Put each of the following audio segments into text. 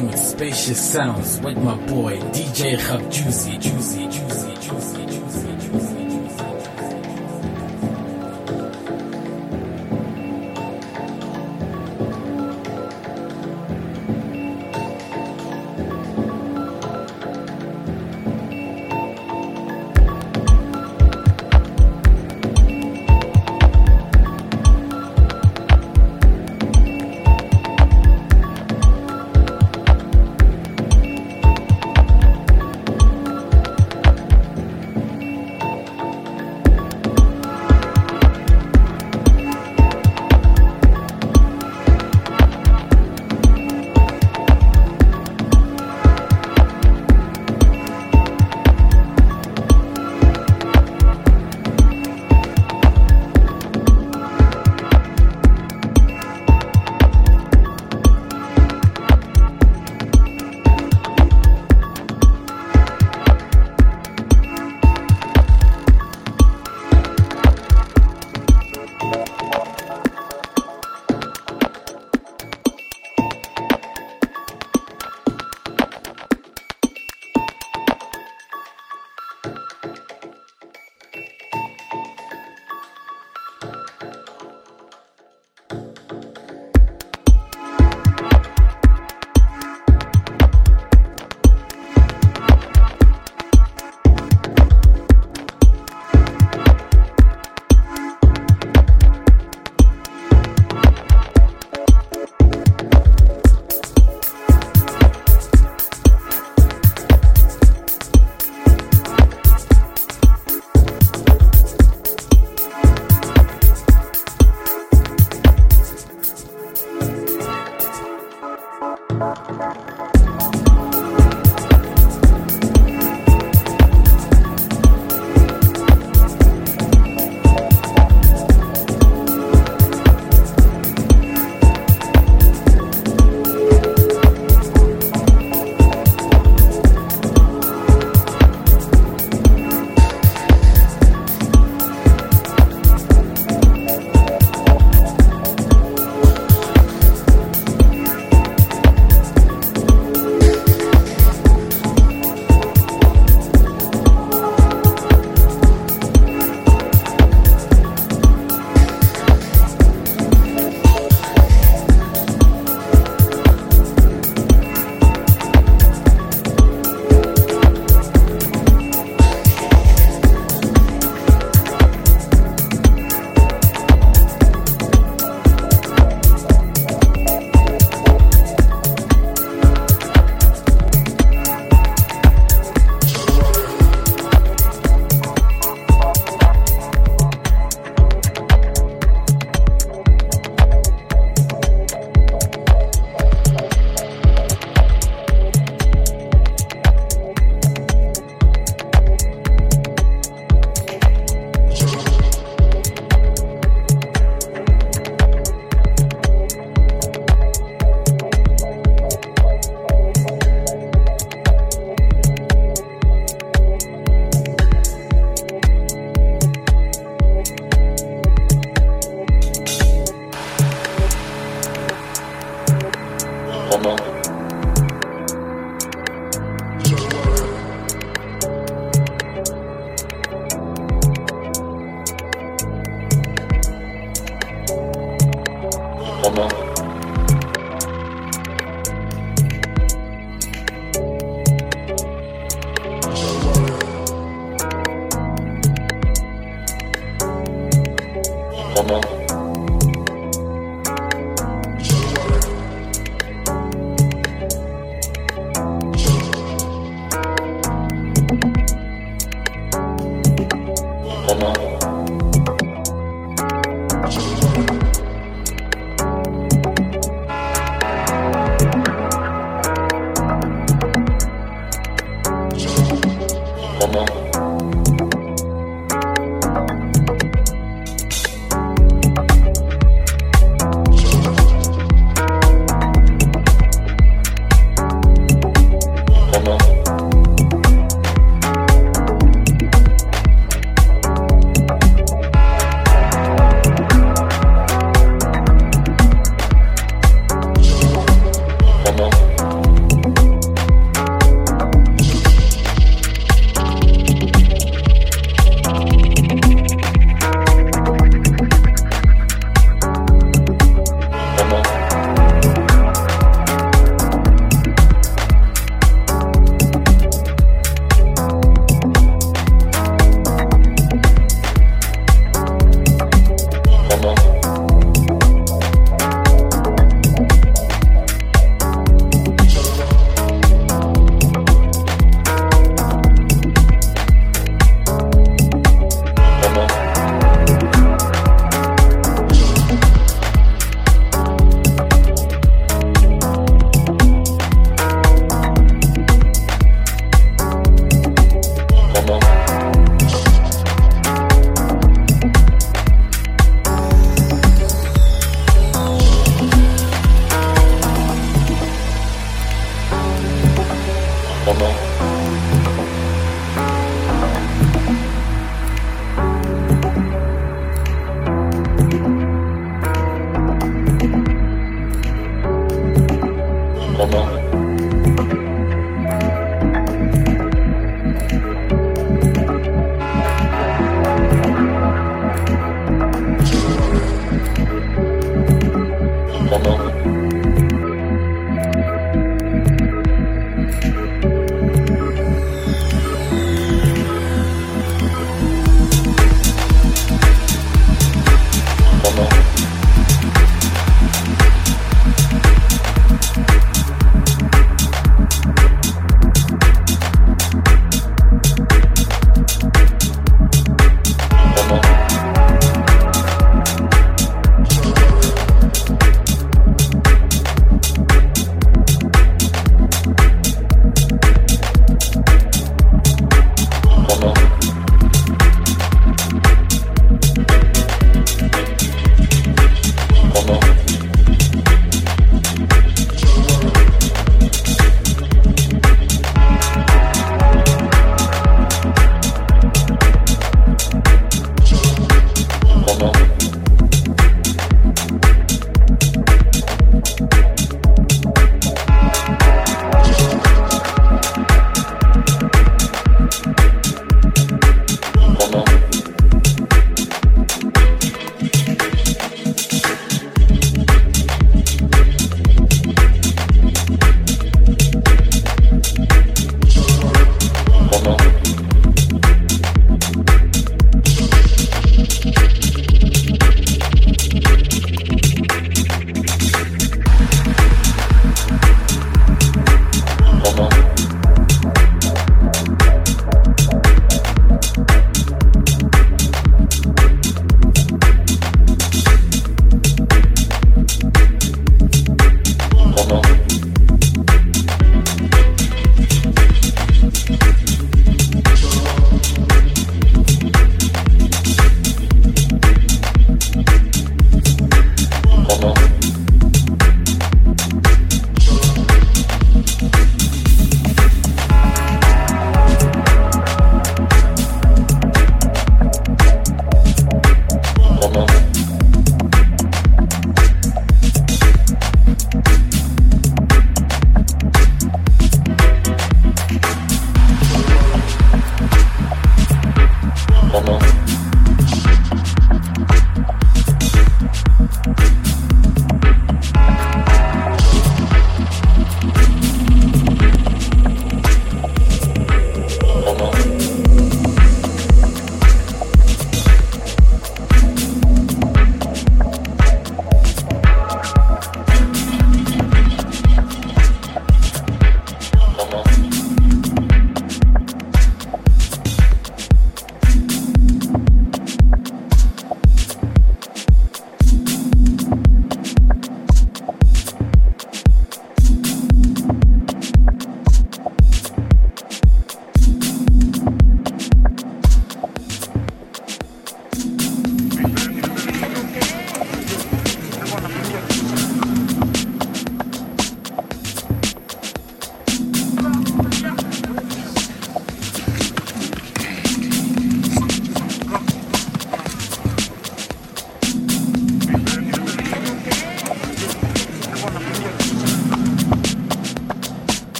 with spacious sounds with my boy DJ Hub Juicy, Juicy,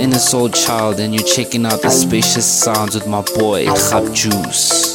Inner Soul Child, and you're checking out the spacious sounds with my boy, Khab Juice.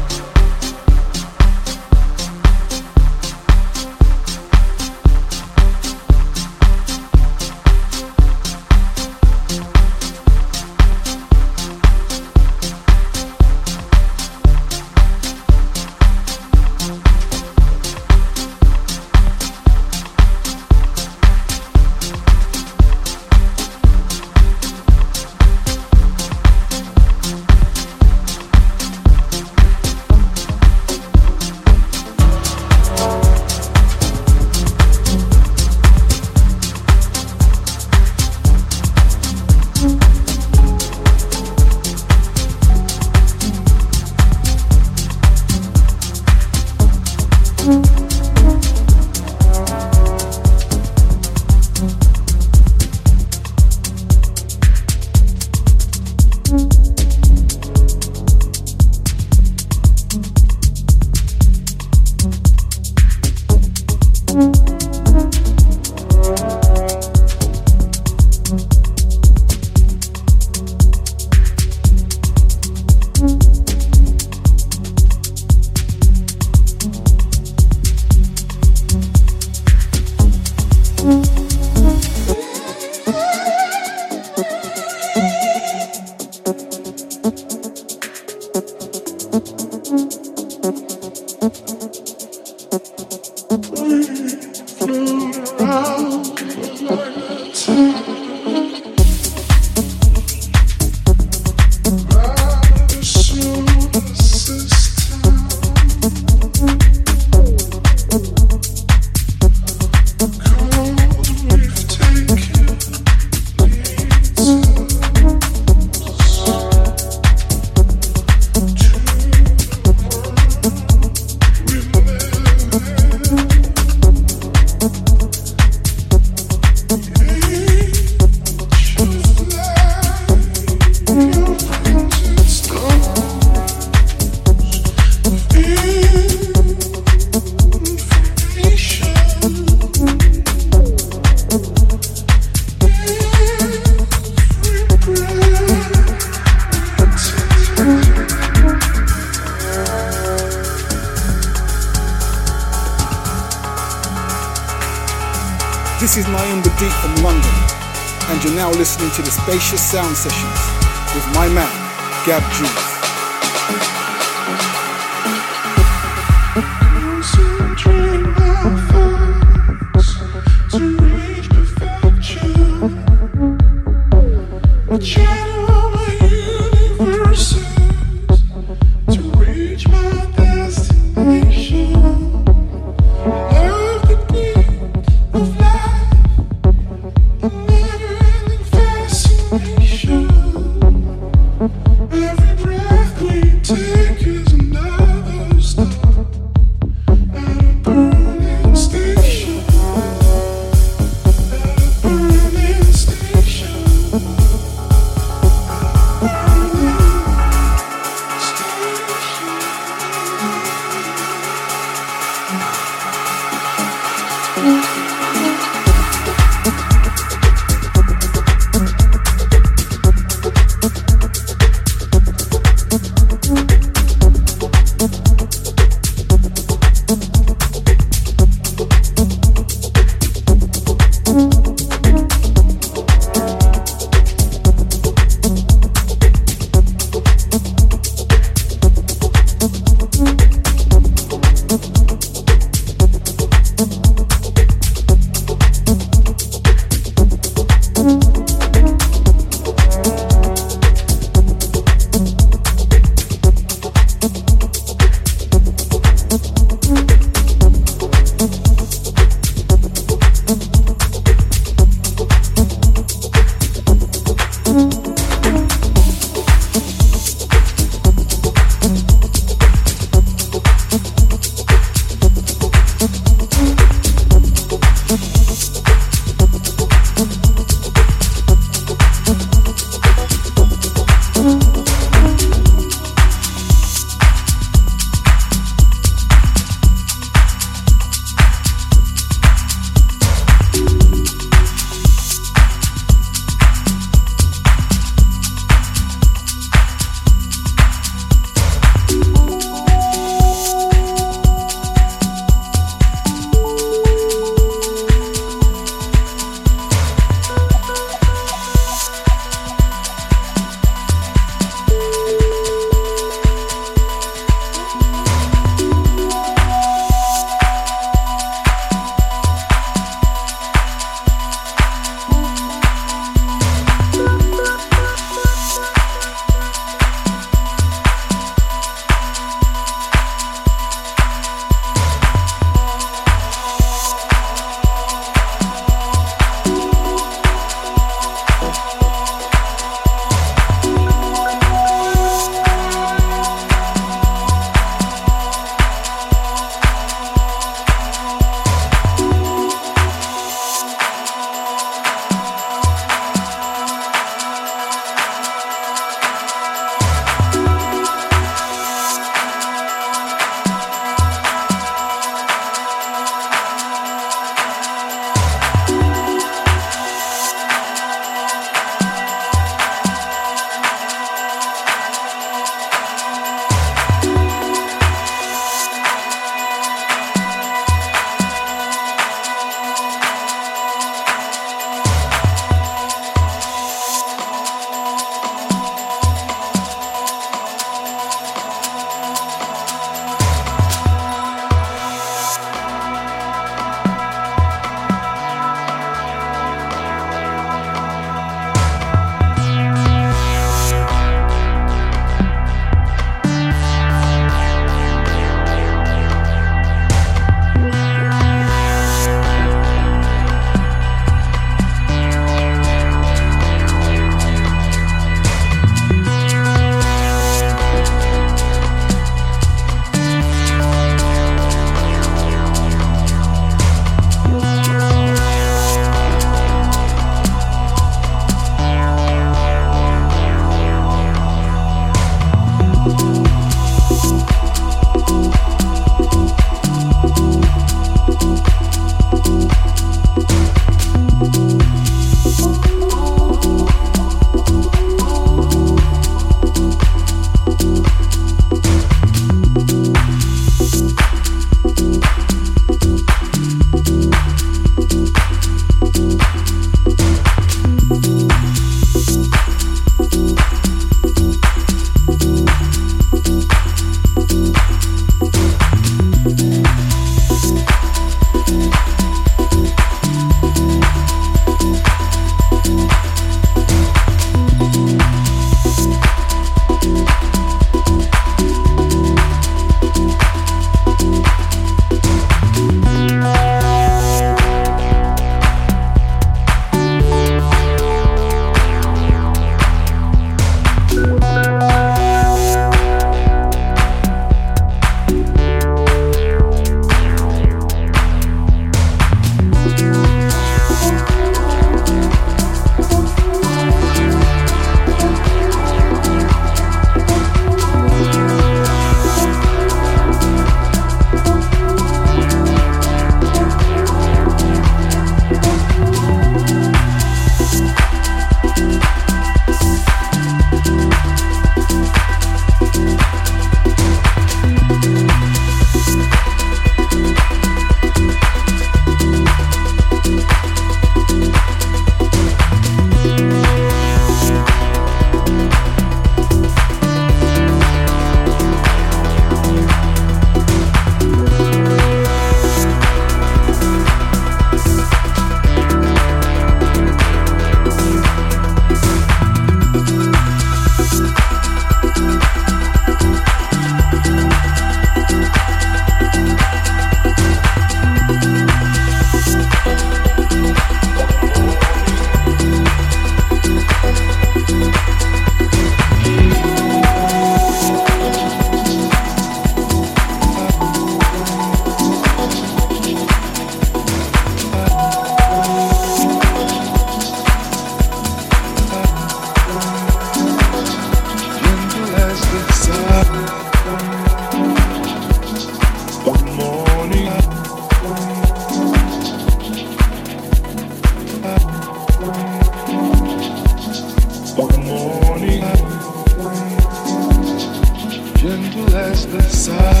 other side.